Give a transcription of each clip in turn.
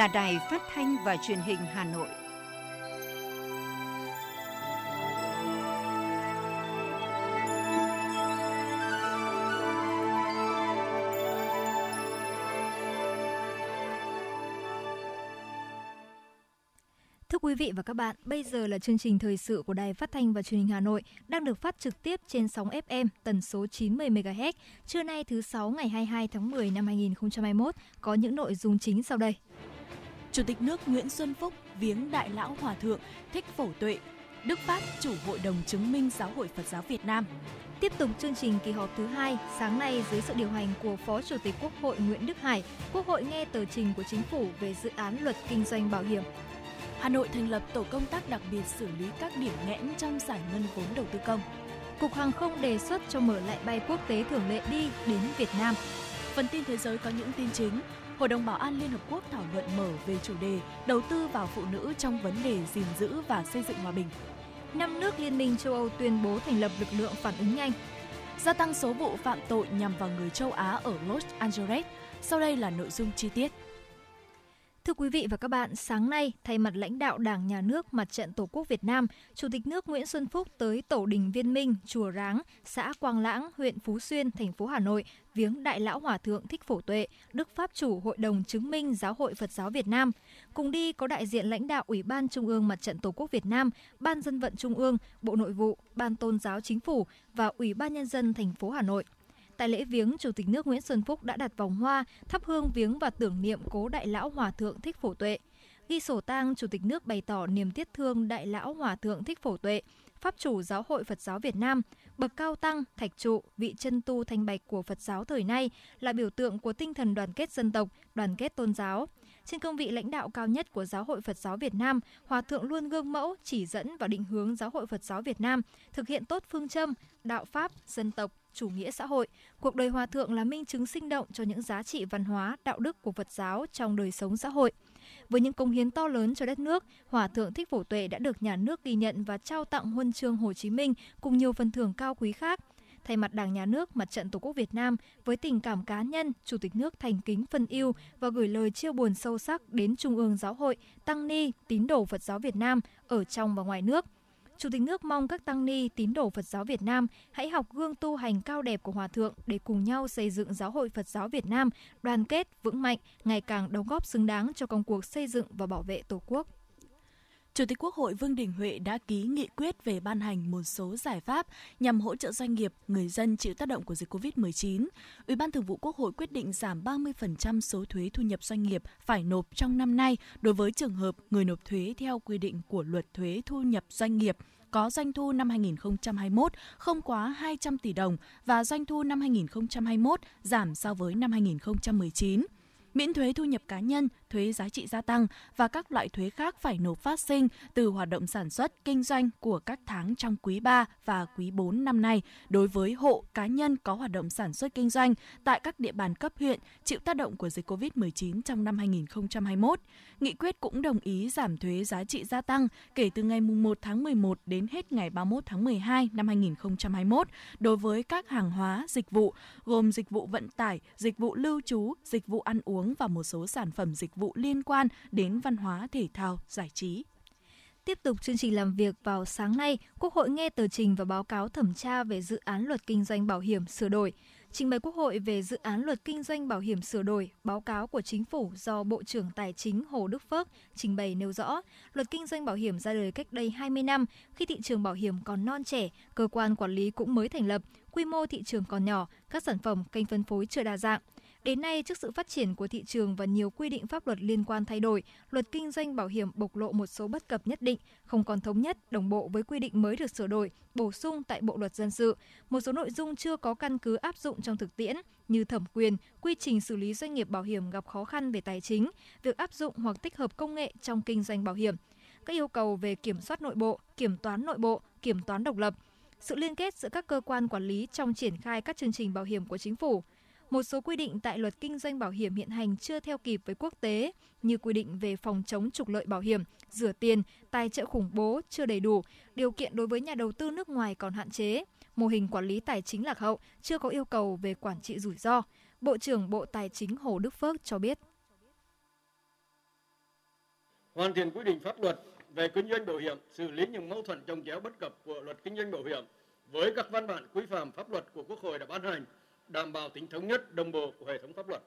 là Đài Phát thanh và Truyền hình Hà Nội. Thưa quý vị và các bạn, bây giờ là chương trình thời sự của Đài Phát thanh và Truyền hình Hà Nội đang được phát trực tiếp trên sóng FM tần số 90 MHz. Trưa nay thứ sáu ngày 22 tháng 10 năm 2021 có những nội dung chính sau đây. Chủ tịch nước Nguyễn Xuân Phúc viếng Đại lão Hòa thượng Thích Phổ Tuệ, Đức Pháp chủ Hội đồng chứng minh Giáo hội Phật giáo Việt Nam. Tiếp tục chương trình kỳ họp thứ hai, sáng nay dưới sự điều hành của Phó Chủ tịch Quốc hội Nguyễn Đức Hải, Quốc hội nghe tờ trình của Chính phủ về dự án luật kinh doanh bảo hiểm. Hà Nội thành lập tổ công tác đặc biệt xử lý các điểm nghẽn trong giải ngân vốn đầu tư công. Cục Hàng không đề xuất cho mở lại bay quốc tế thường lệ đi đến Việt Nam. Phần tin thế giới có những tin chính. Hội đồng Bảo an Liên Hợp Quốc thảo luận mở về chủ đề đầu tư vào phụ nữ trong vấn đề gìn giữ và xây dựng hòa bình. Năm nước Liên minh châu Âu tuyên bố thành lập lực lượng phản ứng nhanh. Gia tăng số vụ phạm tội nhằm vào người châu Á ở Los Angeles. Sau đây là nội dung chi tiết. Thưa quý vị và các bạn, sáng nay, thay mặt lãnh đạo Đảng, Nhà nước, Mặt trận Tổ quốc Việt Nam, Chủ tịch nước Nguyễn Xuân Phúc tới Tổ đình Viên Minh, Chùa Ráng, xã Quang Lãng, huyện Phú Xuyên, thành phố Hà Nội viếng Đại lão Hòa thượng Thích Phổ Tuệ, Đức Pháp chủ Hội đồng chứng minh Giáo hội Phật giáo Việt Nam. Cùng đi có đại diện lãnh đạo Ủy ban Trung ương Mặt trận Tổ quốc Việt Nam, Ban dân vận Trung ương, Bộ Nội vụ, Ban Tôn giáo Chính phủ và Ủy ban nhân dân thành phố Hà Nội. Tại lễ viếng, Chủ tịch nước Nguyễn Xuân Phúc đã đặt vòng hoa, thắp hương viếng và tưởng niệm cố Đại lão Hòa thượng Thích Phổ Tuệ. Ghi sổ tang, Chủ tịch nước bày tỏ niềm tiếc thương Đại lão Hòa thượng Thích Phổ Tuệ, Pháp chủ Giáo hội Phật giáo Việt Nam, bậc cao tăng, thạch trụ, vị chân tu thanh bạch của Phật giáo thời nay là biểu tượng của tinh thần đoàn kết dân tộc, đoàn kết tôn giáo. Trên cương vị lãnh đạo cao nhất của Giáo hội Phật giáo Việt Nam, Hòa thượng luôn gương mẫu, chỉ dẫn và định hướng Giáo hội Phật giáo Việt Nam thực hiện tốt phương châm đạo pháp, dân tộc, chủ nghĩa xã hội. Cuộc đời Hòa thượng là minh chứng sinh động cho những giá trị văn hóa, đạo đức của Phật giáo trong đời sống xã hội. Với những công hiến to lớn cho đất nước, Hòa thượng Thích Phổ Tuệ đã được nhà nước ghi nhận và trao tặng huân chương Hồ Chí Minh cùng nhiều phần thưởng cao quý khác. Thay mặt Đảng Nhà nước, Mặt trận Tổ quốc Việt Nam, với tình cảm cá nhân, Chủ tịch nước thành kính phân yêu và gửi lời chia buồn sâu sắc đến Trung ương Giáo hội, Tăng Ni, tín đồ Phật giáo Việt Nam ở trong và ngoài nước – Chủ tịch nước mong các tăng ni tín đồ Phật giáo Việt Nam hãy học gương tu hành cao đẹp của Hòa Thượng để cùng nhau xây dựng Giáo hội Phật giáo Việt Nam đoàn kết, vững mạnh, ngày càng đóng góp xứng đáng cho công cuộc xây dựng và bảo vệ Tổ quốc. Chủ tịch Quốc hội Vương Đình Huệ đã ký nghị quyết về ban hành một số giải pháp nhằm hỗ trợ doanh nghiệp, người dân chịu tác động của dịch COVID-19. Ủy ban Thường vụ Quốc hội quyết định giảm 30% số thuế thu nhập doanh nghiệp phải nộp trong năm nay đối với trường hợp người nộp thuế theo quy định của Luật thuế thu nhập doanh nghiệp có doanh thu năm 2021 không quá 200 tỷ đồng và doanh thu năm 2021 giảm so với năm 2019 miễn thuế thu nhập cá nhân, thuế giá trị gia tăng và các loại thuế khác phải nộp phát sinh từ hoạt động sản xuất, kinh doanh của các tháng trong quý 3 và quý 4 năm nay đối với hộ cá nhân có hoạt động sản xuất kinh doanh tại các địa bàn cấp huyện chịu tác động của dịch COVID-19 trong năm 2021. Nghị quyết cũng đồng ý giảm thuế giá trị gia tăng kể từ ngày 1 tháng 11 đến hết ngày 31 tháng 12 năm 2021 đối với các hàng hóa, dịch vụ gồm dịch vụ vận tải, dịch vụ lưu trú, dịch vụ ăn uống và một số sản phẩm dịch vụ liên quan đến văn hóa, thể thao, giải trí. Tiếp tục chương trình làm việc vào sáng nay, Quốc hội nghe tờ trình và báo cáo thẩm tra về dự án luật kinh doanh bảo hiểm sửa đổi. Trình bày Quốc hội về dự án luật kinh doanh bảo hiểm sửa đổi, báo cáo của Chính phủ do Bộ trưởng Tài chính Hồ Đức Phước trình bày nêu rõ, luật kinh doanh bảo hiểm ra đời cách đây 20 năm, khi thị trường bảo hiểm còn non trẻ, cơ quan quản lý cũng mới thành lập, quy mô thị trường còn nhỏ, các sản phẩm kênh phân phối chưa đa dạng. Đến nay, trước sự phát triển của thị trường và nhiều quy định pháp luật liên quan thay đổi, luật kinh doanh bảo hiểm bộc lộ một số bất cập nhất định, không còn thống nhất, đồng bộ với quy định mới được sửa đổi, bổ sung tại Bộ luật dân sự. Một số nội dung chưa có căn cứ áp dụng trong thực tiễn như thẩm quyền, quy trình xử lý doanh nghiệp bảo hiểm gặp khó khăn về tài chính, việc áp dụng hoặc tích hợp công nghệ trong kinh doanh bảo hiểm, các yêu cầu về kiểm soát nội bộ, kiểm toán nội bộ, kiểm toán độc lập, sự liên kết giữa các cơ quan quản lý trong triển khai các chương trình bảo hiểm của chính phủ, một số quy định tại luật kinh doanh bảo hiểm hiện hành chưa theo kịp với quốc tế, như quy định về phòng chống trục lợi bảo hiểm, rửa tiền, tài trợ khủng bố chưa đầy đủ, điều kiện đối với nhà đầu tư nước ngoài còn hạn chế, mô hình quản lý tài chính lạc hậu, chưa có yêu cầu về quản trị rủi ro. Bộ trưởng Bộ Tài chính Hồ Đức Phước cho biết. hoàn thiện quy định pháp luật về kinh doanh bảo hiểm, xử lý những mâu thuẫn trồng chéo bất cập của luật kinh doanh bảo hiểm với các văn bản quy phạm pháp luật của Quốc hội đã ban hành, đảm bảo tính thống nhất, đồng bộ của hệ thống pháp luật.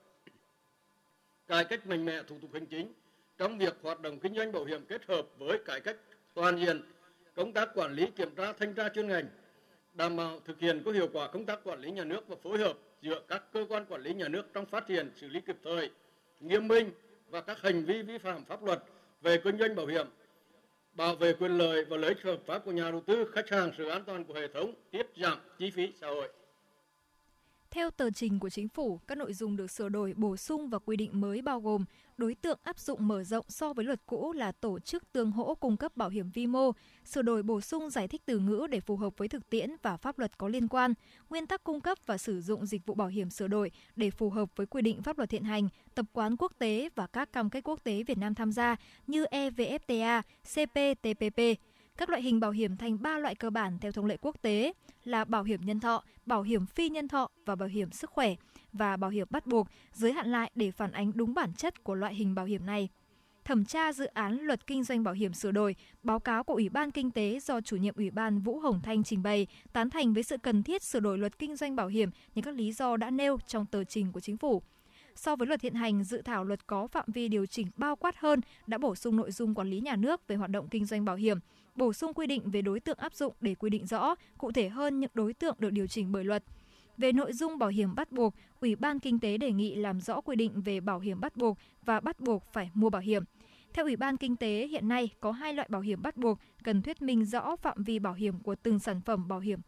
Cải cách mạnh mẽ thủ tục hành chính trong việc hoạt động kinh doanh bảo hiểm kết hợp với cải cách toàn diện công tác quản lý kiểm tra thanh tra chuyên ngành đảm bảo thực hiện có hiệu quả công tác quản lý nhà nước và phối hợp giữa các cơ quan quản lý nhà nước trong phát hiện xử lý kịp thời nghiêm minh và các hành vi vi phạm pháp luật về kinh doanh bảo hiểm bảo vệ quyền lợi và lợi ích hợp pháp của nhà đầu tư khách hàng sự an toàn của hệ thống tiết giảm chi phí xã hội theo tờ trình của chính phủ, các nội dung được sửa đổi, bổ sung và quy định mới bao gồm đối tượng áp dụng mở rộng so với luật cũ là tổ chức tương hỗ cung cấp bảo hiểm vi mô, sửa đổi bổ sung giải thích từ ngữ để phù hợp với thực tiễn và pháp luật có liên quan, nguyên tắc cung cấp và sử dụng dịch vụ bảo hiểm sửa đổi để phù hợp với quy định pháp luật hiện hành, tập quán quốc tế và các cam kết quốc tế Việt Nam tham gia như EVFTA, CPTPP các loại hình bảo hiểm thành 3 loại cơ bản theo thông lệ quốc tế là bảo hiểm nhân thọ, bảo hiểm phi nhân thọ và bảo hiểm sức khỏe và bảo hiểm bắt buộc, giới hạn lại để phản ánh đúng bản chất của loại hình bảo hiểm này. Thẩm tra dự án luật kinh doanh bảo hiểm sửa đổi, báo cáo của Ủy ban Kinh tế do chủ nhiệm Ủy ban Vũ Hồng Thanh trình bày, tán thành với sự cần thiết sửa đổi luật kinh doanh bảo hiểm những các lý do đã nêu trong tờ trình của chính phủ. So với luật hiện hành, dự thảo luật có phạm vi điều chỉnh bao quát hơn, đã bổ sung nội dung quản lý nhà nước về hoạt động kinh doanh bảo hiểm, bổ sung quy định về đối tượng áp dụng để quy định rõ, cụ thể hơn những đối tượng được điều chỉnh bởi luật. Về nội dung bảo hiểm bắt buộc, Ủy ban Kinh tế đề nghị làm rõ quy định về bảo hiểm bắt buộc và bắt buộc phải mua bảo hiểm. Theo Ủy ban Kinh tế, hiện nay có hai loại bảo hiểm bắt buộc cần thuyết minh rõ phạm vi bảo hiểm của từng sản phẩm bảo hiểm.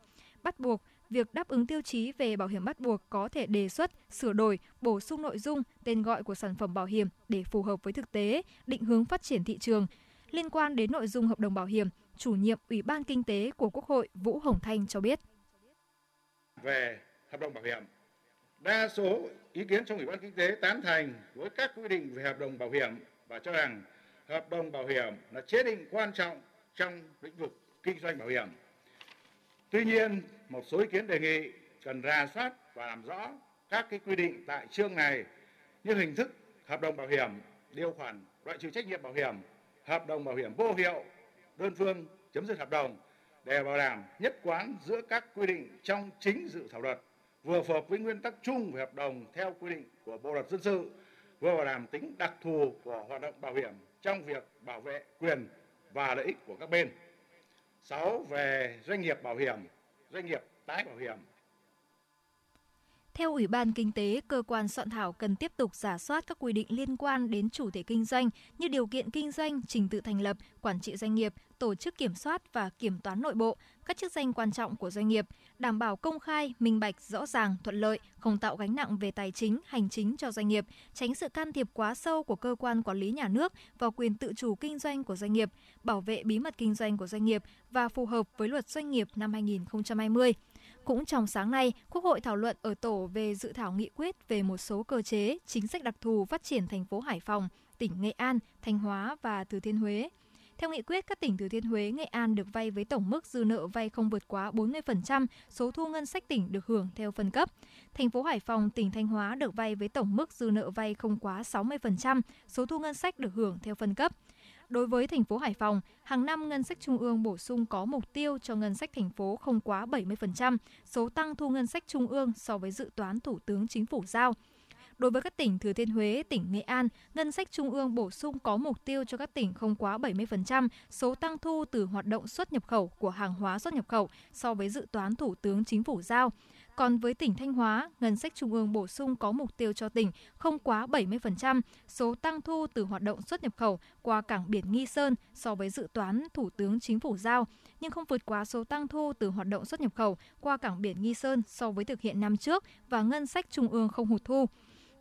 Bắt buộc, việc đáp ứng tiêu chí về bảo hiểm bắt buộc có thể đề xuất, sửa đổi, bổ sung nội dung, tên gọi của sản phẩm bảo hiểm để phù hợp với thực tế, định hướng phát triển thị trường, Liên quan đến nội dung hợp đồng bảo hiểm, chủ nhiệm Ủy ban Kinh tế của Quốc hội Vũ Hồng Thanh cho biết. Về hợp đồng bảo hiểm, đa số ý kiến trong Ủy ban Kinh tế tán thành với các quy định về hợp đồng bảo hiểm và cho rằng hợp đồng bảo hiểm là chế định quan trọng trong lĩnh vực kinh doanh bảo hiểm. Tuy nhiên, một số ý kiến đề nghị cần rà soát và làm rõ các cái quy định tại chương này như hình thức hợp đồng bảo hiểm, điều khoản loại trừ trách nhiệm bảo hiểm hợp đồng bảo hiểm vô hiệu, đơn phương chấm dứt hợp đồng để bảo đảm nhất quán giữa các quy định trong chính dự thảo luật vừa phù hợp với nguyên tắc chung về hợp đồng theo quy định của Bộ luật dân sự, vừa bảo đảm tính đặc thù của hoạt động bảo hiểm trong việc bảo vệ quyền và lợi ích của các bên. 6. Về doanh nghiệp bảo hiểm, doanh nghiệp tái bảo hiểm theo Ủy ban Kinh tế, cơ quan soạn thảo cần tiếp tục giả soát các quy định liên quan đến chủ thể kinh doanh như điều kiện kinh doanh, trình tự thành lập, quản trị doanh nghiệp, tổ chức kiểm soát và kiểm toán nội bộ, các chức danh quan trọng của doanh nghiệp, đảm bảo công khai, minh bạch, rõ ràng, thuận lợi, không tạo gánh nặng về tài chính, hành chính cho doanh nghiệp, tránh sự can thiệp quá sâu của cơ quan quản lý nhà nước vào quyền tự chủ kinh doanh của doanh nghiệp, bảo vệ bí mật kinh doanh của doanh nghiệp và phù hợp với luật doanh nghiệp năm 2020. Cũng trong sáng nay, Quốc hội thảo luận ở tổ về dự thảo nghị quyết về một số cơ chế, chính sách đặc thù phát triển thành phố Hải Phòng, tỉnh Nghệ An, Thanh Hóa và Thừa Thiên Huế. Theo nghị quyết, các tỉnh Thừa Thiên Huế, Nghệ An được vay với tổng mức dư nợ vay không vượt quá 40% số thu ngân sách tỉnh được hưởng theo phân cấp. Thành phố Hải Phòng, tỉnh Thanh Hóa được vay với tổng mức dư nợ vay không quá 60% số thu ngân sách được hưởng theo phân cấp. Đối với thành phố Hải Phòng, hàng năm ngân sách trung ương bổ sung có mục tiêu cho ngân sách thành phố không quá 70% số tăng thu ngân sách trung ương so với dự toán Thủ tướng Chính phủ giao. Đối với các tỉnh Thừa Thiên Huế, tỉnh Nghệ An, ngân sách trung ương bổ sung có mục tiêu cho các tỉnh không quá 70% số tăng thu từ hoạt động xuất nhập khẩu của hàng hóa xuất nhập khẩu so với dự toán Thủ tướng Chính phủ giao. Còn với tỉnh Thanh Hóa, ngân sách trung ương bổ sung có mục tiêu cho tỉnh không quá 70% số tăng thu từ hoạt động xuất nhập khẩu qua cảng biển Nghi Sơn so với dự toán Thủ tướng Chính phủ giao, nhưng không vượt quá số tăng thu từ hoạt động xuất nhập khẩu qua cảng biển Nghi Sơn so với thực hiện năm trước và ngân sách trung ương không hụt thu.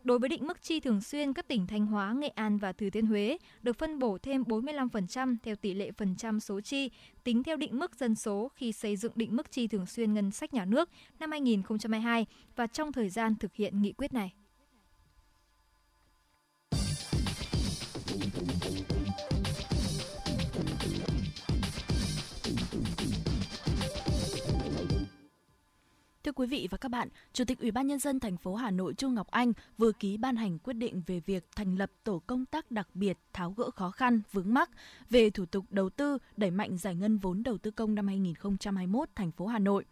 Đối với định mức chi thường xuyên, các tỉnh Thanh Hóa, Nghệ An và Thừa Thiên Huế được phân bổ thêm 45% theo tỷ lệ phần trăm số chi, tính theo định mức dân số khi xây dựng định mức chi thường xuyên ngân sách nhà nước năm 2022 và trong thời gian thực hiện nghị quyết này. Quý vị và các bạn, Chủ tịch Ủy ban nhân dân thành phố Hà Nội Chu Ngọc Anh vừa ký ban hành quyết định về việc thành lập tổ công tác đặc biệt tháo gỡ khó khăn vướng mắc về thủ tục đầu tư, đẩy mạnh giải ngân vốn đầu tư công năm 2021 thành phố Hà Nội.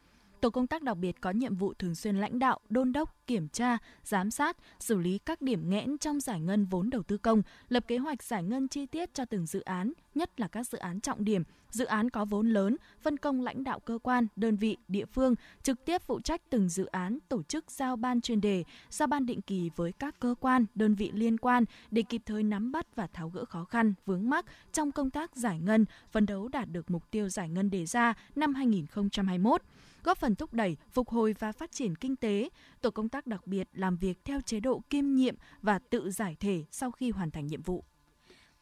Tổ công tác đặc biệt có nhiệm vụ thường xuyên lãnh đạo, đôn đốc, kiểm tra, giám sát, xử lý các điểm nghẽn trong giải ngân vốn đầu tư công, lập kế hoạch giải ngân chi tiết cho từng dự án, nhất là các dự án trọng điểm, dự án có vốn lớn, phân công lãnh đạo cơ quan, đơn vị, địa phương trực tiếp phụ trách từng dự án, tổ chức giao ban chuyên đề, giao ban định kỳ với các cơ quan, đơn vị liên quan để kịp thời nắm bắt và tháo gỡ khó khăn, vướng mắc trong công tác giải ngân, phấn đấu đạt được mục tiêu giải ngân đề ra năm 2021 góp phần thúc đẩy, phục hồi và phát triển kinh tế. Tổ công tác đặc biệt làm việc theo chế độ kiêm nhiệm và tự giải thể sau khi hoàn thành nhiệm vụ.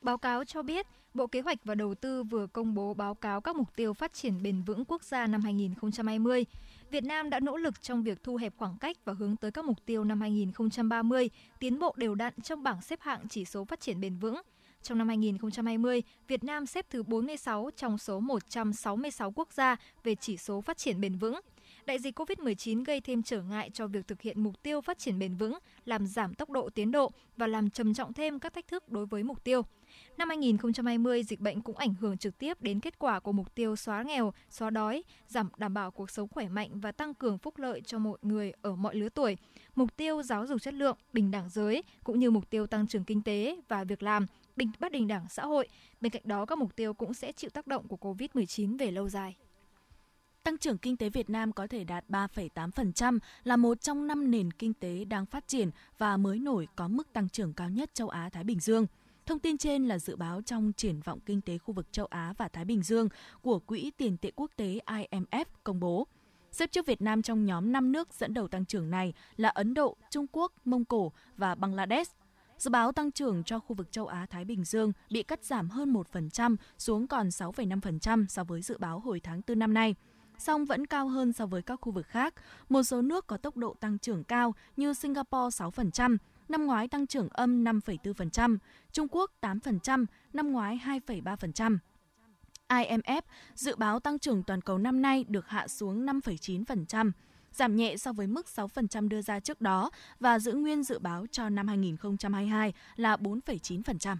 Báo cáo cho biết, Bộ Kế hoạch và Đầu tư vừa công bố báo cáo các mục tiêu phát triển bền vững quốc gia năm 2020. Việt Nam đã nỗ lực trong việc thu hẹp khoảng cách và hướng tới các mục tiêu năm 2030, tiến bộ đều đặn trong bảng xếp hạng chỉ số phát triển bền vững. Trong năm 2020, Việt Nam xếp thứ 46 trong số 166 quốc gia về chỉ số phát triển bền vững. Đại dịch COVID-19 gây thêm trở ngại cho việc thực hiện mục tiêu phát triển bền vững, làm giảm tốc độ tiến độ và làm trầm trọng thêm các thách thức đối với mục tiêu. Năm 2020, dịch bệnh cũng ảnh hưởng trực tiếp đến kết quả của mục tiêu xóa nghèo, xóa đói, giảm đảm bảo cuộc sống khỏe mạnh và tăng cường phúc lợi cho mọi người ở mọi lứa tuổi, mục tiêu giáo dục chất lượng, bình đẳng giới, cũng như mục tiêu tăng trưởng kinh tế và việc làm, đình bất bình đẳng xã hội. Bên cạnh đó, các mục tiêu cũng sẽ chịu tác động của COVID-19 về lâu dài. Tăng trưởng kinh tế Việt Nam có thể đạt 3,8% là một trong năm nền kinh tế đang phát triển và mới nổi có mức tăng trưởng cao nhất châu Á-Thái Bình Dương. Thông tin trên là dự báo trong triển vọng kinh tế khu vực châu Á và Thái Bình Dương của Quỹ tiền tệ quốc tế IMF công bố. Xếp trước Việt Nam trong nhóm 5 nước dẫn đầu tăng trưởng này là Ấn Độ, Trung Quốc, Mông Cổ và Bangladesh. Dự báo tăng trưởng cho khu vực châu Á-Thái Bình Dương bị cắt giảm hơn 1% xuống còn 6,5% so với dự báo hồi tháng 4 năm nay song vẫn cao hơn so với các khu vực khác. Một số nước có tốc độ tăng trưởng cao như Singapore 6%, năm ngoái tăng trưởng âm 5,4%, Trung Quốc 8%, năm ngoái 2,3%. IMF dự báo tăng trưởng toàn cầu năm nay được hạ xuống 5,9%, giảm nhẹ so với mức 6% đưa ra trước đó và giữ nguyên dự báo cho năm 2022 là 4,9%.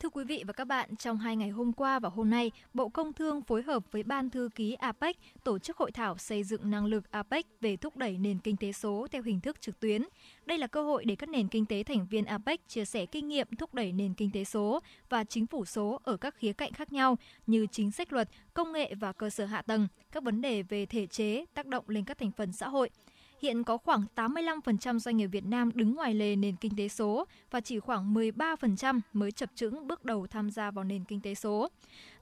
Thưa quý vị và các bạn, trong hai ngày hôm qua và hôm nay, Bộ Công Thương phối hợp với Ban Thư ký APEC tổ chức hội thảo xây dựng năng lực APEC về thúc đẩy nền kinh tế số theo hình thức trực tuyến. Đây là cơ hội để các nền kinh tế thành viên APEC chia sẻ kinh nghiệm thúc đẩy nền kinh tế số và chính phủ số ở các khía cạnh khác nhau như chính sách luật, công nghệ và cơ sở hạ tầng, các vấn đề về thể chế, tác động lên các thành phần xã hội – Hiện có khoảng 85% doanh nghiệp Việt Nam đứng ngoài lề nền kinh tế số và chỉ khoảng 13% mới chập chững bước đầu tham gia vào nền kinh tế số.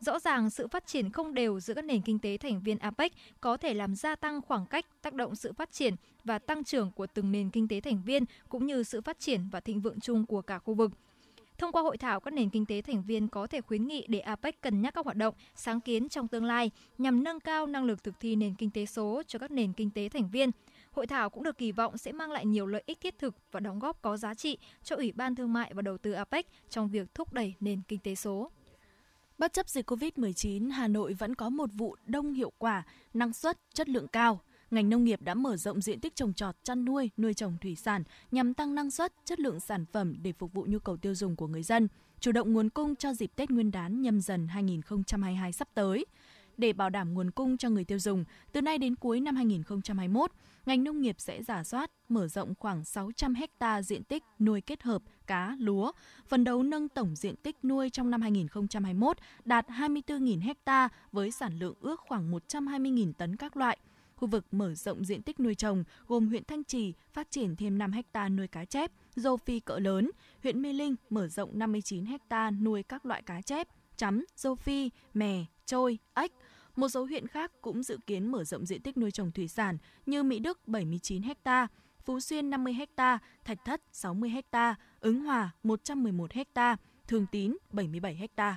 Rõ ràng sự phát triển không đều giữa các nền kinh tế thành viên APEC có thể làm gia tăng khoảng cách tác động sự phát triển và tăng trưởng của từng nền kinh tế thành viên cũng như sự phát triển và thịnh vượng chung của cả khu vực. Thông qua hội thảo, các nền kinh tế thành viên có thể khuyến nghị để APEC cân nhắc các hoạt động, sáng kiến trong tương lai nhằm nâng cao năng lực thực thi nền kinh tế số cho các nền kinh tế thành viên, Hội thảo cũng được kỳ vọng sẽ mang lại nhiều lợi ích thiết thực và đóng góp có giá trị cho Ủy ban Thương mại và Đầu tư APEC trong việc thúc đẩy nền kinh tế số. Bất chấp dịch COVID-19, Hà Nội vẫn có một vụ đông hiệu quả, năng suất, chất lượng cao. Ngành nông nghiệp đã mở rộng diện tích trồng trọt, chăn nuôi, nuôi trồng thủy sản nhằm tăng năng suất, chất lượng sản phẩm để phục vụ nhu cầu tiêu dùng của người dân, chủ động nguồn cung cho dịp Tết Nguyên đán nhâm dần 2022 sắp tới. Để bảo đảm nguồn cung cho người tiêu dùng, từ nay đến cuối năm 2021, ngành nông nghiệp sẽ giả soát, mở rộng khoảng 600 ha diện tích nuôi kết hợp cá, lúa, phần đấu nâng tổng diện tích nuôi trong năm 2021 đạt 24.000 ha với sản lượng ước khoảng 120.000 tấn các loại. Khu vực mở rộng diện tích nuôi trồng gồm huyện Thanh Trì phát triển thêm 5 ha nuôi cá chép, rô phi cỡ lớn, huyện Mê Linh mở rộng 59 ha nuôi các loại cá chép, chấm, rô phi, mè, trôi, ếch, một số huyện khác cũng dự kiến mở rộng diện tích nuôi trồng thủy sản như Mỹ Đức 79 ha, Phú Xuyên 50 ha, Thạch Thất 60 ha, Ứng Hòa 111 ha, Thường Tín 77 ha.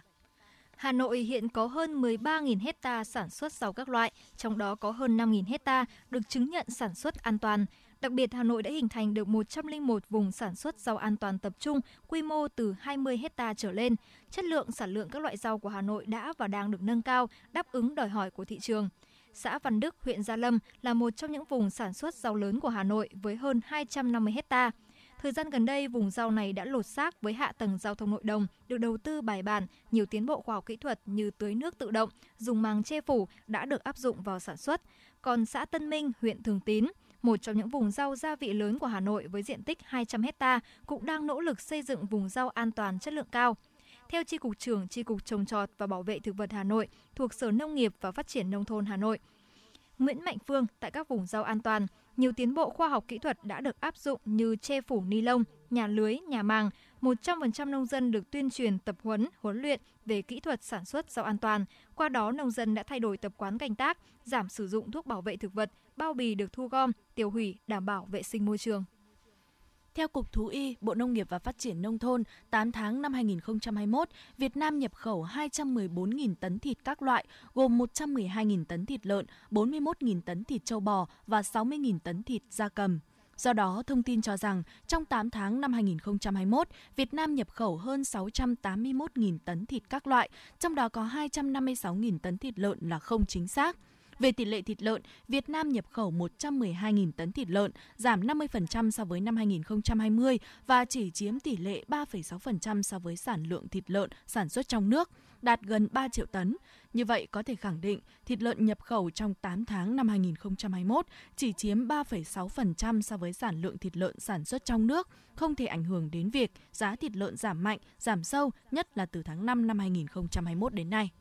Hà Nội hiện có hơn 13.000 hecta sản xuất rau các loại, trong đó có hơn 5.000 hecta được chứng nhận sản xuất an toàn. Đặc biệt, Hà Nội đã hình thành được 101 vùng sản xuất rau an toàn tập trung, quy mô từ 20 hecta trở lên. Chất lượng, sản lượng các loại rau của Hà Nội đã và đang được nâng cao, đáp ứng đòi hỏi của thị trường. Xã Văn Đức, huyện Gia Lâm là một trong những vùng sản xuất rau lớn của Hà Nội với hơn 250 hecta. Thời gian gần đây, vùng rau này đã lột xác với hạ tầng giao thông nội đồng, được đầu tư bài bản, nhiều tiến bộ khoa học kỹ thuật như tưới nước tự động, dùng màng che phủ đã được áp dụng vào sản xuất. Còn xã Tân Minh, huyện Thường Tín, một trong những vùng rau gia vị lớn của Hà Nội với diện tích 200 hecta cũng đang nỗ lực xây dựng vùng rau an toàn chất lượng cao. Theo Tri Cục trưởng Tri Cục Trồng trọt và Bảo vệ Thực vật Hà Nội thuộc Sở Nông nghiệp và Phát triển Nông thôn Hà Nội, Nguyễn Mạnh Phương tại các vùng rau an toàn, nhiều tiến bộ khoa học kỹ thuật đã được áp dụng như che phủ ni lông, nhà lưới, nhà màng. 100% nông dân được tuyên truyền tập huấn, huấn luyện về kỹ thuật sản xuất rau an toàn. Qua đó, nông dân đã thay đổi tập quán canh tác, giảm sử dụng thuốc bảo vệ thực vật, bao bì được thu gom, tiêu hủy, đảm bảo vệ sinh môi trường. Theo Cục Thú y, Bộ Nông nghiệp và Phát triển Nông thôn, 8 tháng năm 2021, Việt Nam nhập khẩu 214.000 tấn thịt các loại, gồm 112.000 tấn thịt lợn, 41.000 tấn thịt châu bò và 60.000 tấn thịt da cầm. Do đó, thông tin cho rằng trong 8 tháng năm 2021, Việt Nam nhập khẩu hơn 681.000 tấn thịt các loại, trong đó có 256.000 tấn thịt lợn là không chính xác. Về tỷ lệ thịt lợn, Việt Nam nhập khẩu 112.000 tấn thịt lợn, giảm 50% so với năm 2020 và chỉ chiếm tỷ lệ 3,6% so với sản lượng thịt lợn sản xuất trong nước, đạt gần 3 triệu tấn. Như vậy có thể khẳng định thịt lợn nhập khẩu trong 8 tháng năm 2021 chỉ chiếm 3,6% so với sản lượng thịt lợn sản xuất trong nước, không thể ảnh hưởng đến việc giá thịt lợn giảm mạnh, giảm sâu, nhất là từ tháng 5 năm 2021 đến nay.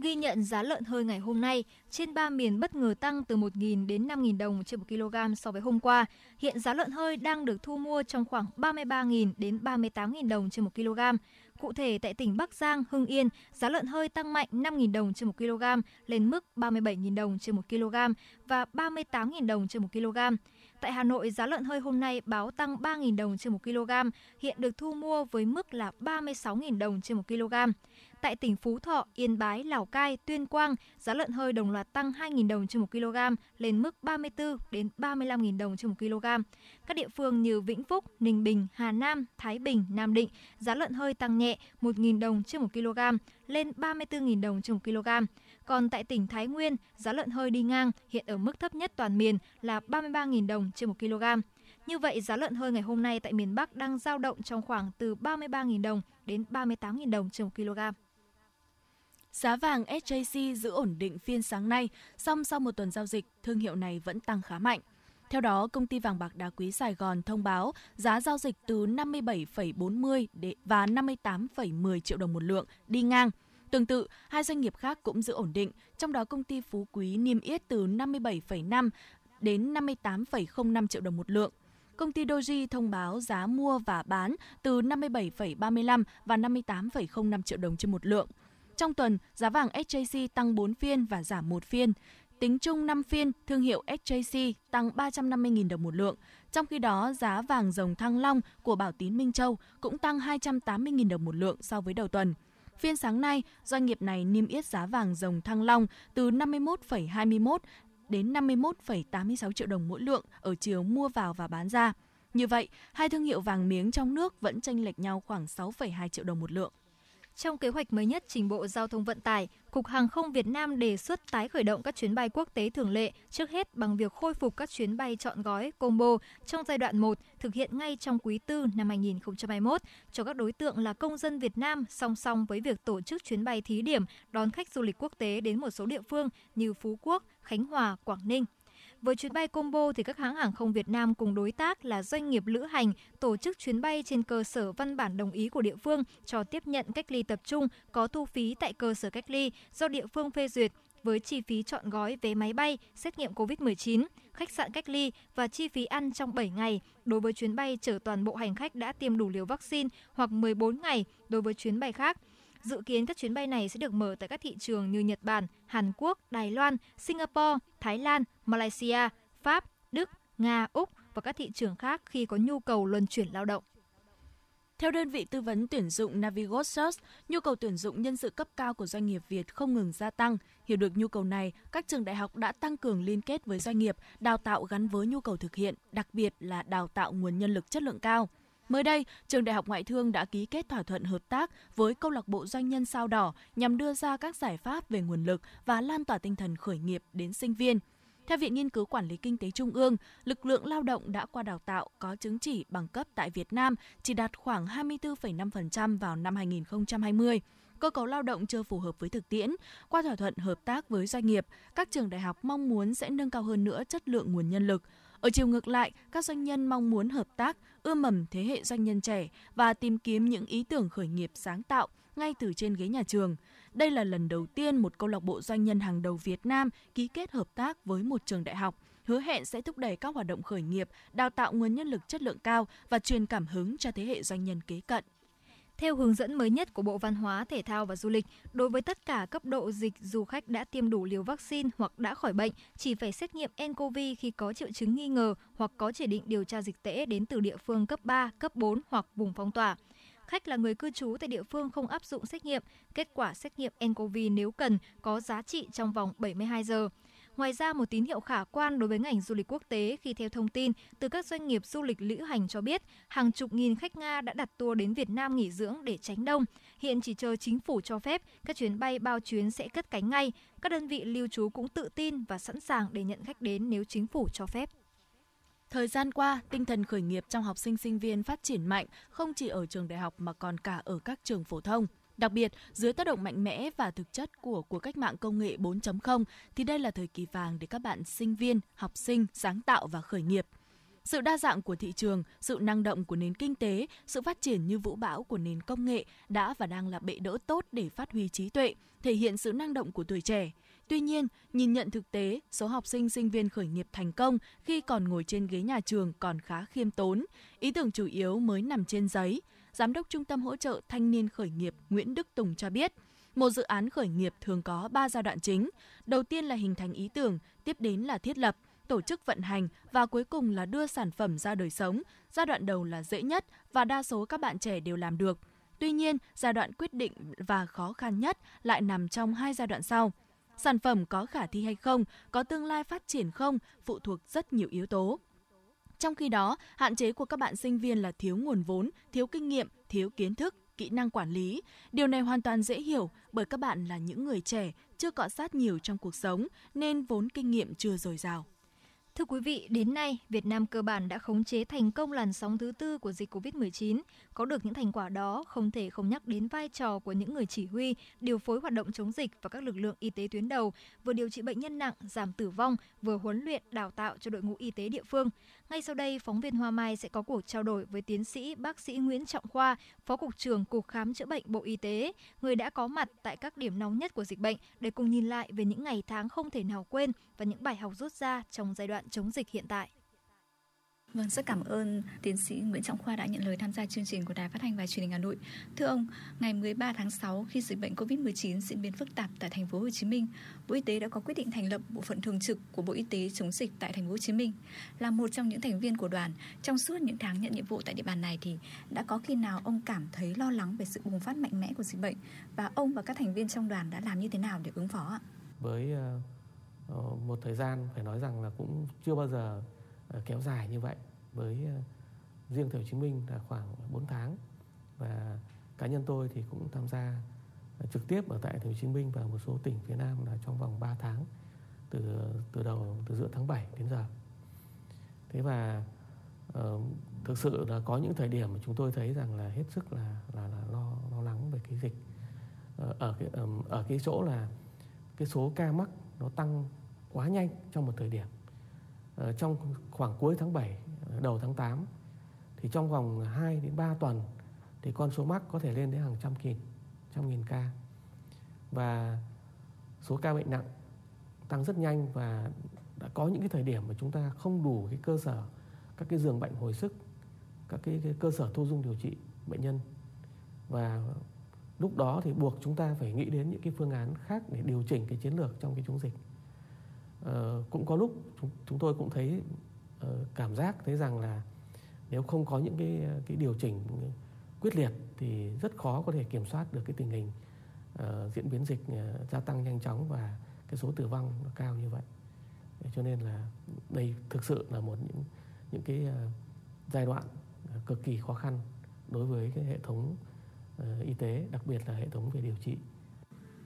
Ghi nhận giá lợn hơi ngày hôm nay, trên ba miền bất ngờ tăng từ 1.000 đến 5.000 đồng trên 1 kg so với hôm qua. Hiện giá lợn hơi đang được thu mua trong khoảng 33.000 đến 38.000 đồng trên 1 kg. Cụ thể tại tỉnh Bắc Giang, Hưng Yên, giá lợn hơi tăng mạnh 5.000 đồng trên 1 kg lên mức 37.000 đồng trên 1 kg và 38.000 đồng trên 1 kg. Tại Hà Nội, giá lợn hơi hôm nay báo tăng 3.000 đồng trên 1 kg, hiện được thu mua với mức là 36.000 đồng trên 1 kg. Tại tỉnh Phú Thọ, Yên Bái, Lào Cai, Tuyên Quang, giá lợn hơi đồng loạt tăng 2.000 đồng trên 1 kg lên mức 34 đến 35.000 đồng trên 1 kg. Các địa phương như Vĩnh Phúc, Ninh Bình, Hà Nam, Thái Bình, Nam Định, giá lợn hơi tăng nhẹ 1.000 đồng trên 1 kg lên 34.000 đồng trên 1 kg. Còn tại tỉnh Thái Nguyên, giá lợn hơi đi ngang hiện ở mức thấp nhất toàn miền là 33.000 đồng trên 1 kg. Như vậy, giá lợn hơi ngày hôm nay tại miền Bắc đang giao động trong khoảng từ 33.000 đồng đến 38.000 đồng trên 1 kg. Giá vàng SJC giữ ổn định phiên sáng nay, song sau một tuần giao dịch, thương hiệu này vẫn tăng khá mạnh. Theo đó, công ty vàng bạc đá quý Sài Gòn thông báo giá giao dịch từ 57,40 và 58,10 triệu đồng một lượng đi ngang. Tương tự, hai doanh nghiệp khác cũng giữ ổn định, trong đó công ty Phú Quý niêm yết từ 57,5 đến 58,05 triệu đồng một lượng. Công ty Doji thông báo giá mua và bán từ 57,35 và 58,05 triệu đồng trên một lượng. Trong tuần, giá vàng SJC tăng 4 phiên và giảm 1 phiên. Tính chung 5 phiên, thương hiệu SJC tăng 350.000 đồng một lượng. Trong khi đó, giá vàng dòng thăng long của Bảo Tín Minh Châu cũng tăng 280.000 đồng một lượng so với đầu tuần. Phiên sáng nay, doanh nghiệp này niêm yết giá vàng dòng thăng long từ 51,21 đến 51,86 triệu đồng mỗi lượng ở chiều mua vào và bán ra. Như vậy, hai thương hiệu vàng miếng trong nước vẫn chênh lệch nhau khoảng 6,2 triệu đồng một lượng. Trong kế hoạch mới nhất trình Bộ Giao thông Vận tải, Cục Hàng không Việt Nam đề xuất tái khởi động các chuyến bay quốc tế thường lệ trước hết bằng việc khôi phục các chuyến bay chọn gói combo trong giai đoạn 1 thực hiện ngay trong quý 4 năm 2021 cho các đối tượng là công dân Việt Nam song song với việc tổ chức chuyến bay thí điểm đón khách du lịch quốc tế đến một số địa phương như Phú Quốc, Khánh Hòa, Quảng Ninh, với chuyến bay combo thì các hãng hàng không Việt Nam cùng đối tác là doanh nghiệp lữ hành tổ chức chuyến bay trên cơ sở văn bản đồng ý của địa phương cho tiếp nhận cách ly tập trung có thu phí tại cơ sở cách ly do địa phương phê duyệt với chi phí chọn gói vé máy bay, xét nghiệm COVID-19, khách sạn cách ly và chi phí ăn trong 7 ngày đối với chuyến bay chở toàn bộ hành khách đã tiêm đủ liều vaccine hoặc 14 ngày đối với chuyến bay khác. Dự kiến các chuyến bay này sẽ được mở tại các thị trường như Nhật Bản, Hàn Quốc, Đài Loan, Singapore, Thái Lan, Malaysia, Pháp, Đức, Nga, Úc và các thị trường khác khi có nhu cầu luân chuyển lao động. Theo đơn vị tư vấn tuyển dụng Navigos Search, nhu cầu tuyển dụng nhân sự cấp cao của doanh nghiệp Việt không ngừng gia tăng. Hiểu được nhu cầu này, các trường đại học đã tăng cường liên kết với doanh nghiệp, đào tạo gắn với nhu cầu thực hiện, đặc biệt là đào tạo nguồn nhân lực chất lượng cao. Mới đây, trường Đại học Ngoại thương đã ký kết thỏa thuận hợp tác với câu lạc bộ doanh nhân Sao Đỏ nhằm đưa ra các giải pháp về nguồn lực và lan tỏa tinh thần khởi nghiệp đến sinh viên. Theo Viện Nghiên cứu Quản lý Kinh tế Trung ương, lực lượng lao động đã qua đào tạo có chứng chỉ bằng cấp tại Việt Nam chỉ đạt khoảng 24,5% vào năm 2020 cơ cấu lao động chưa phù hợp với thực tiễn. Qua thỏa thuận hợp tác với doanh nghiệp, các trường đại học mong muốn sẽ nâng cao hơn nữa chất lượng nguồn nhân lực. Ở chiều ngược lại, các doanh nhân mong muốn hợp tác, ươm mầm thế hệ doanh nhân trẻ và tìm kiếm những ý tưởng khởi nghiệp sáng tạo ngay từ trên ghế nhà trường. Đây là lần đầu tiên một câu lạc bộ doanh nhân hàng đầu Việt Nam ký kết hợp tác với một trường đại học, hứa hẹn sẽ thúc đẩy các hoạt động khởi nghiệp, đào tạo nguồn nhân lực chất lượng cao và truyền cảm hứng cho thế hệ doanh nhân kế cận. Theo hướng dẫn mới nhất của Bộ Văn hóa, Thể thao và Du lịch, đối với tất cả cấp độ dịch du khách đã tiêm đủ liều vaccine hoặc đã khỏi bệnh, chỉ phải xét nghiệm nCoV khi có triệu chứng nghi ngờ hoặc có chỉ định điều tra dịch tễ đến từ địa phương cấp 3, cấp 4 hoặc vùng phong tỏa. Khách là người cư trú tại địa phương không áp dụng xét nghiệm, kết quả xét nghiệm nCoV nếu cần có giá trị trong vòng 72 giờ. Ngoài ra, một tín hiệu khả quan đối với ngành du lịch quốc tế khi theo thông tin từ các doanh nghiệp du lịch lữ hành cho biết, hàng chục nghìn khách Nga đã đặt tour đến Việt Nam nghỉ dưỡng để tránh đông. Hiện chỉ chờ chính phủ cho phép, các chuyến bay bao chuyến sẽ cất cánh ngay. Các đơn vị lưu trú cũng tự tin và sẵn sàng để nhận khách đến nếu chính phủ cho phép. Thời gian qua, tinh thần khởi nghiệp trong học sinh sinh viên phát triển mạnh không chỉ ở trường đại học mà còn cả ở các trường phổ thông. Đặc biệt, dưới tác động mạnh mẽ và thực chất của cuộc cách mạng công nghệ 4.0 thì đây là thời kỳ vàng để các bạn sinh viên, học sinh sáng tạo và khởi nghiệp. Sự đa dạng của thị trường, sự năng động của nền kinh tế, sự phát triển như vũ bão của nền công nghệ đã và đang là bệ đỡ tốt để phát huy trí tuệ, thể hiện sự năng động của tuổi trẻ. Tuy nhiên, nhìn nhận thực tế, số học sinh sinh viên khởi nghiệp thành công khi còn ngồi trên ghế nhà trường còn khá khiêm tốn, ý tưởng chủ yếu mới nằm trên giấy. Giám đốc Trung tâm hỗ trợ thanh niên khởi nghiệp Nguyễn Đức Tùng cho biết, một dự án khởi nghiệp thường có 3 giai đoạn chính. Đầu tiên là hình thành ý tưởng, tiếp đến là thiết lập, tổ chức vận hành và cuối cùng là đưa sản phẩm ra đời sống. Giai đoạn đầu là dễ nhất và đa số các bạn trẻ đều làm được. Tuy nhiên, giai đoạn quyết định và khó khăn nhất lại nằm trong hai giai đoạn sau. Sản phẩm có khả thi hay không, có tương lai phát triển không, phụ thuộc rất nhiều yếu tố. Trong khi đó, hạn chế của các bạn sinh viên là thiếu nguồn vốn, thiếu kinh nghiệm, thiếu kiến thức, kỹ năng quản lý. Điều này hoàn toàn dễ hiểu bởi các bạn là những người trẻ, chưa cọ sát nhiều trong cuộc sống nên vốn kinh nghiệm chưa dồi dào. Thưa quý vị, đến nay, Việt Nam cơ bản đã khống chế thành công làn sóng thứ tư của dịch COVID-19. Có được những thành quả đó, không thể không nhắc đến vai trò của những người chỉ huy, điều phối hoạt động chống dịch và các lực lượng y tế tuyến đầu, vừa điều trị bệnh nhân nặng, giảm tử vong, vừa huấn luyện, đào tạo cho đội ngũ y tế địa phương. Ngay sau đây, phóng viên Hoa Mai sẽ có cuộc trao đổi với tiến sĩ bác sĩ Nguyễn Trọng Khoa, Phó Cục trưởng Cục Khám chữa bệnh Bộ Y tế, người đã có mặt tại các điểm nóng nhất của dịch bệnh để cùng nhìn lại về những ngày tháng không thể nào quên và những bài học rút ra trong giai đoạn chống dịch hiện tại. Vâng, rất cảm ơn tiến sĩ Nguyễn Trọng Khoa đã nhận lời tham gia chương trình của Đài Phát thanh và Truyền hình Hà Nội. Thưa ông, ngày 13 tháng 6 khi dịch bệnh COVID-19 diễn biến phức tạp tại thành phố Hồ Chí Minh, Bộ Y tế đã có quyết định thành lập bộ phận thường trực của Bộ Y tế chống dịch tại thành phố Hồ Chí Minh. Là một trong những thành viên của đoàn, trong suốt những tháng nhận nhiệm vụ tại địa bàn này thì đã có khi nào ông cảm thấy lo lắng về sự bùng phát mạnh mẽ của dịch bệnh và ông và các thành viên trong đoàn đã làm như thế nào để ứng phó ạ? Với uh, Ờ, một thời gian phải nói rằng là cũng chưa bao giờ ờ, kéo dài như vậy với ờ, riêng thành phố Hồ Chí Minh là khoảng 4 tháng và cá nhân tôi thì cũng tham gia trực tiếp ở tại thành phố Hồ Chí Minh và một số tỉnh phía Nam là trong vòng 3 tháng từ từ đầu từ giữa tháng 7 đến giờ. Thế và uh, thực sự là có những thời điểm mà chúng tôi thấy rằng là hết sức là là, là lo lo lắng về cái dịch uh, ở cái um, ở cái chỗ là cái số ca mắc nó tăng quá nhanh trong một thời điểm. Ờ, trong khoảng cuối tháng 7 ờ, đầu tháng 8 thì trong vòng 2 đến 3 tuần thì con số mắc có thể lên đến hàng trăm nghìn trăm nghìn ca. Và số ca bệnh nặng tăng rất nhanh và đã có những cái thời điểm mà chúng ta không đủ cái cơ sở các cái giường bệnh hồi sức các cái, cái cơ sở thu dung điều trị bệnh nhân. Và lúc đó thì buộc chúng ta phải nghĩ đến những cái phương án khác để điều chỉnh cái chiến lược trong cái chống dịch. Ờ, cũng có lúc chúng, chúng tôi cũng thấy uh, cảm giác thấy rằng là nếu không có những cái ờ, cái điều chỉnh quyết liệt thì rất khó có thể kiểm soát được cái tình hình uh, diễn biến dịch uh, gia tăng nhanh chóng và cái số tử vong nó cao như vậy cho nên là đây thực sự là một những những cái uh, giai đoạn cực kỳ khó khăn đối với cái hệ thống y tế, đặc biệt là hệ thống về điều trị.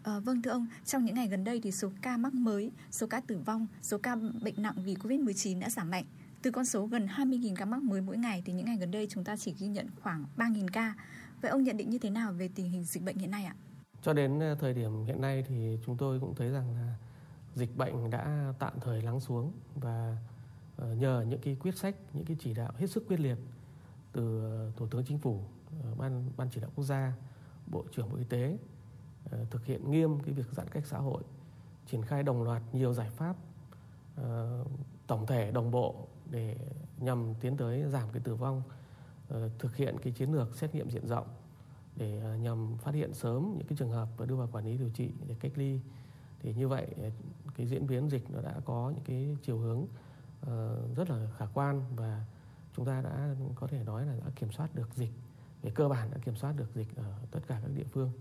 À, vâng thưa ông, trong những ngày gần đây thì số ca mắc mới, số ca tử vong, số ca bệnh nặng vì Covid-19 đã giảm mạnh. Từ con số gần 20.000 ca mắc mới mỗi ngày thì những ngày gần đây chúng ta chỉ ghi nhận khoảng 3.000 ca. Vậy ông nhận định như thế nào về tình hình dịch bệnh hiện nay ạ? Cho đến ờ, thời điểm hiện nay thì chúng tôi cũng thấy rằng là dịch bệnh đã tạm thời lắng xuống và ờ, nhờ những cái quyết sách, những cái chỉ đạo hết sức quyết liệt từ Thủ tướng Chính phủ, ban ban chỉ đạo quốc gia, Bộ trưởng Bộ Y tế Ờ, thực hiện nghiêm cái việc giãn cách xã hội, triển khai đồng loạt nhiều giải pháp ờ, tổng thể đồng bộ để nhằm tiến tới giảm cái tử vong, ờ, thực hiện cái chiến lược xét nghiệm diện rộng để nhằm phát hiện sớm những cái trường hợp và đưa vào quản lý điều trị để cách ly thì như vậy cái diễn biến dịch nó đã có những cái chiều hướng rất là khả quan và chúng ta đã có thể nói là đã kiểm soát được dịch về cơ bản đã kiểm soát được dịch ở tất cả các địa phương.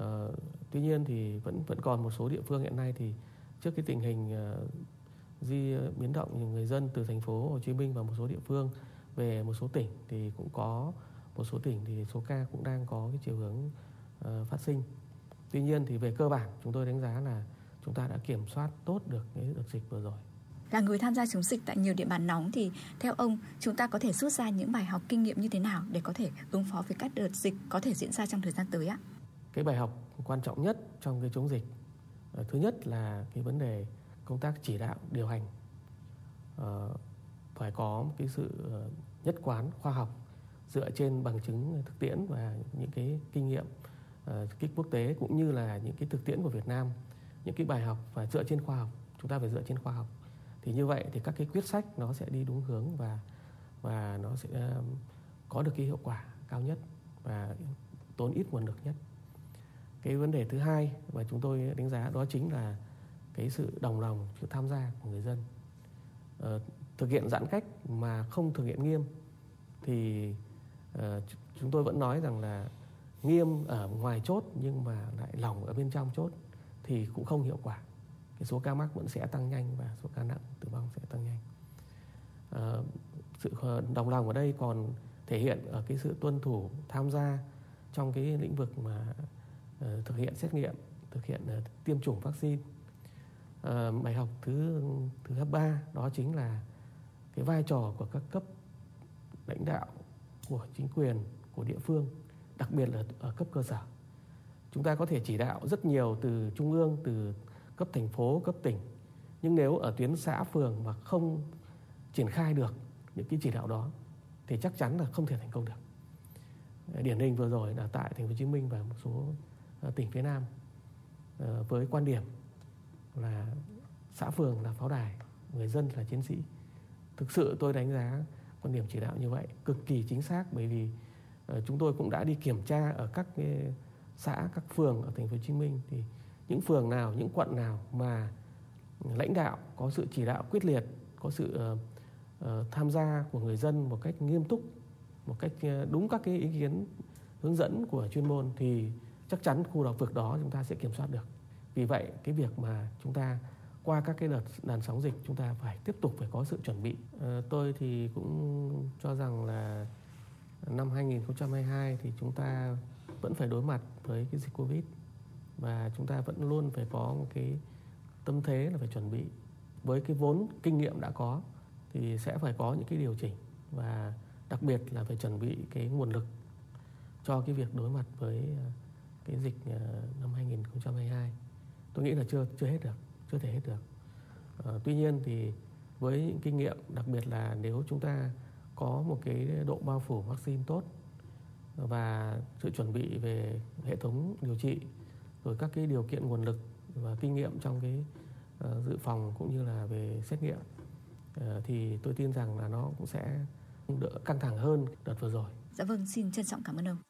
Uh, tuy nhiên thì vẫn vẫn còn một số địa phương hiện nay thì trước cái tình hình uh, di biến động người dân từ thành phố Hồ Chí Minh và một số địa phương về một số tỉnh thì cũng có một số tỉnh thì số ca cũng đang có cái chiều hướng uh, phát sinh. Tuy nhiên thì về cơ bản chúng tôi đánh giá là chúng ta đã kiểm soát tốt được cái đợt dịch vừa rồi. Là người tham gia chống dịch tại nhiều địa bàn nóng thì theo ông chúng ta có thể rút ra những bài học kinh nghiệm như thế nào để có thể ứng phó với các đợt dịch có thể diễn ra trong thời gian tới ạ? Cái bài học quan trọng nhất trong cái chống dịch. Ờ, thứ nhất là cái vấn đề công tác chỉ đạo, điều hành. Ờ, phải có một cái sự ờ, nhất quán, khoa học dựa trên bằng chứng thực tiễn và những cái kinh nghiệm kích quốc tế cũng như là những cái thực tiễn của Việt Nam, những cái bài học và dựa trên khoa học. Chúng ta phải dựa trên khoa học. Thì như vậy thì các cái quyết sách nó sẽ đi đúng hướng và và nó sẽ có được cái hiệu quả cao nhất và tốn ít nguồn lực nhất cái vấn đề thứ hai mà chúng tôi đánh giá đó chính là cái sự đồng lòng sự tham gia của người dân. Ờ, thực hiện giãn cách mà không thực hiện nghiêm thì uh, chúng tôi vẫn nói rằng là nghiêm ở ngoài chốt nhưng mà lại lỏng ở bên trong chốt thì cũng không hiệu quả. Cái số ca mắc vẫn sẽ tăng nhanh và số ca nặng tử vong sẽ tăng nhanh. Uh, sự đồng lòng ở đây còn thể hiện ở cái sự tuân thủ tham gia trong cái lĩnh vực mà Ờ, thực hiện xét nghiệm, thực hiện ờ, tiêm chủng vaccine. Ờ, bài học thứ thứ ba, đó chính là cái vai trò của các cấp lãnh đạo của chính quyền, của địa phương, đặc biệt là ở cấp cơ sở. Chúng ta có thể chỉ đạo rất nhiều từ trung ương, từ cấp thành phố, cấp tỉnh, nhưng nếu ở tuyến xã, phường mà không triển khai được những cái chỉ đạo đó, thì chắc chắn là không thể thành công được. Điển hình vừa rồi là tại thành phố Hồ Chí Minh và một số tỉnh phía Nam ờ, với quan điểm là xã phường là pháo đài, người dân là chiến sĩ. Thực sự tôi đánh giá quan điểm chỉ đạo như vậy cực kỳ chính xác, bởi vì ờ, chúng tôi cũng đã đi kiểm tra ở các xã, các phường ở thành phố Hồ Chí Minh. Thì những phường nào, những quận nào mà lãnh đạo có sự chỉ đạo quyết liệt, có sự ờ, tham gia của người dân một cách nghiêm túc, một cách đúng các cái ý kiến hướng dẫn của chuyên môn thì chắc chắn khu đảo vực đó chúng ta sẽ kiểm soát được vì vậy cái việc mà chúng ta qua các cái đợt làn sóng dịch chúng ta phải tiếp tục phải có sự chuẩn bị. À, tôi thì cũng cho rằng là năm 2022 thì chúng ta vẫn phải đối mặt với cái dịch Covid và chúng ta vẫn luôn phải có một cái tâm thế là phải chuẩn bị với cái vốn kinh nghiệm đã có thì sẽ phải có những cái điều chỉnh và đặc biệt là phải chuẩn bị cái nguồn lực cho cái việc đối mặt với ờ, cái dịch ờ, năm 2022. Tôi nghĩ là chưa chưa hết được chưa thể hết được à, tuy nhiên thì với những kinh nghiệm đặc biệt là nếu chúng ta có một cái độ bao phủ vaccine tốt và sự chuẩn bị về hệ thống điều trị rồi các cái điều kiện nguồn lực và kinh nghiệm trong cái uh, dự phòng cũng như là về xét nghiệm uh, thì tôi tin rằng là nó cũng sẽ đỡ căng thẳng hơn đợt vừa rồi. Dạ vâng, xin trân trọng cảm ơn ông.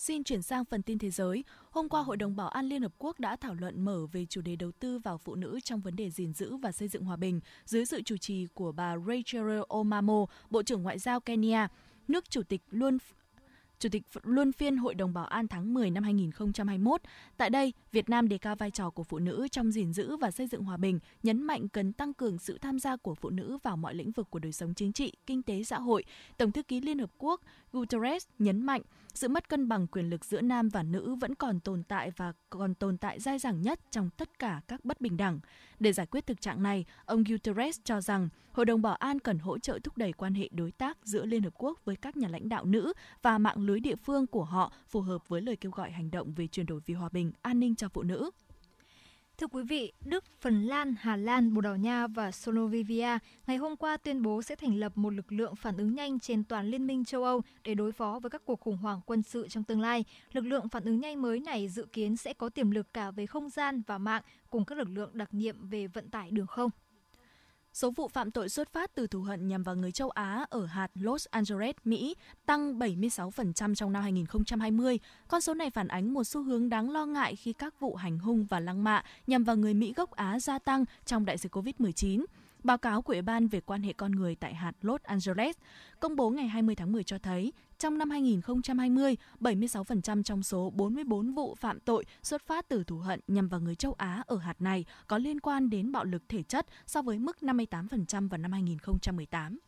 Xin chuyển sang phần tin thế giới. Hôm qua, Hội đồng Bảo an Liên Hợp Quốc đã thảo luận mở về chủ đề đầu tư vào phụ nữ trong vấn đề gìn giữ và xây dựng hòa bình dưới sự chủ trì của bà Rachel Omamo, Bộ trưởng Ngoại giao Kenya. Nước chủ tịch luôn Chủ tịch luân phiên Hội đồng Bảo an tháng 10 năm 2021. Tại đây, Việt Nam đề cao vai trò của phụ nữ trong gìn giữ và xây dựng hòa bình, nhấn mạnh cần tăng cường sự tham gia của phụ nữ vào mọi lĩnh vực của đời sống chính trị, kinh tế xã hội. Tổng thư ký Liên Hợp Quốc Guterres nhấn mạnh sự mất cân bằng quyền lực giữa nam và nữ vẫn còn tồn tại và còn tồn tại dai dẳng nhất trong tất cả các bất bình đẳng. Để giải quyết thực trạng này, ông Guterres cho rằng Hội đồng Bảo an cần hỗ trợ thúc đẩy quan hệ đối tác giữa Liên Hợp Quốc với các nhà lãnh đạo nữ và mạng lưới địa phương của họ phù hợp với lời kêu gọi hành động về chuyển đổi vì hòa bình, an ninh cho phụ nữ. Thưa quý vị, Đức, Phần Lan, Hà Lan, Bồ Đào Nha và Slovenia ngày hôm qua tuyên bố sẽ thành lập một lực lượng phản ứng nhanh trên toàn Liên minh châu Âu để đối phó với các cuộc khủng hoảng quân sự trong tương lai. Lực lượng phản ứng nhanh mới này dự kiến sẽ có tiềm lực cả về không gian và mạng cùng các lực lượng đặc nhiệm về vận tải đường không. Số vụ phạm tội xuất phát từ thù hận nhằm vào người châu Á ở hạt Los Angeles, Mỹ tăng 76% trong năm 2020. Con số này phản ánh một xu hướng đáng lo ngại khi các vụ hành hung và lăng mạ nhằm vào người Mỹ gốc Á gia tăng trong đại dịch COVID-19. Báo cáo của Ủy ban về quan hệ con người tại hạt Los Angeles công bố ngày 20 tháng 10 cho thấy, trong năm 2020, 76% trong số 44 vụ phạm tội xuất phát từ thù hận nhằm vào người châu Á ở hạt này có liên quan đến bạo lực thể chất so với mức 58% vào năm 2018.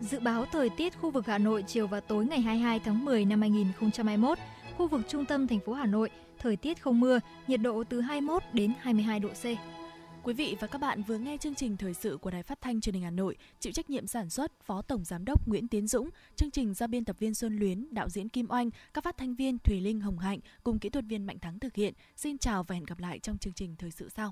Dự báo thời tiết khu vực Hà Nội chiều và tối ngày 22 tháng 10 năm 2021, khu vực trung tâm thành phố Hà Nội, thời tiết không mưa, nhiệt độ từ 21 đến 22 độ C. Quý vị và các bạn vừa nghe chương trình thời sự của Đài Phát thanh Truyền hình Hà Nội, chịu trách nhiệm sản xuất Phó Tổng giám đốc Nguyễn Tiến Dũng, chương trình do biên tập viên Xuân Luyến, đạo diễn Kim Oanh, các phát thanh viên Thùy Linh Hồng Hạnh cùng kỹ thuật viên Mạnh Thắng thực hiện. Xin chào và hẹn gặp lại trong chương trình thời sự sau.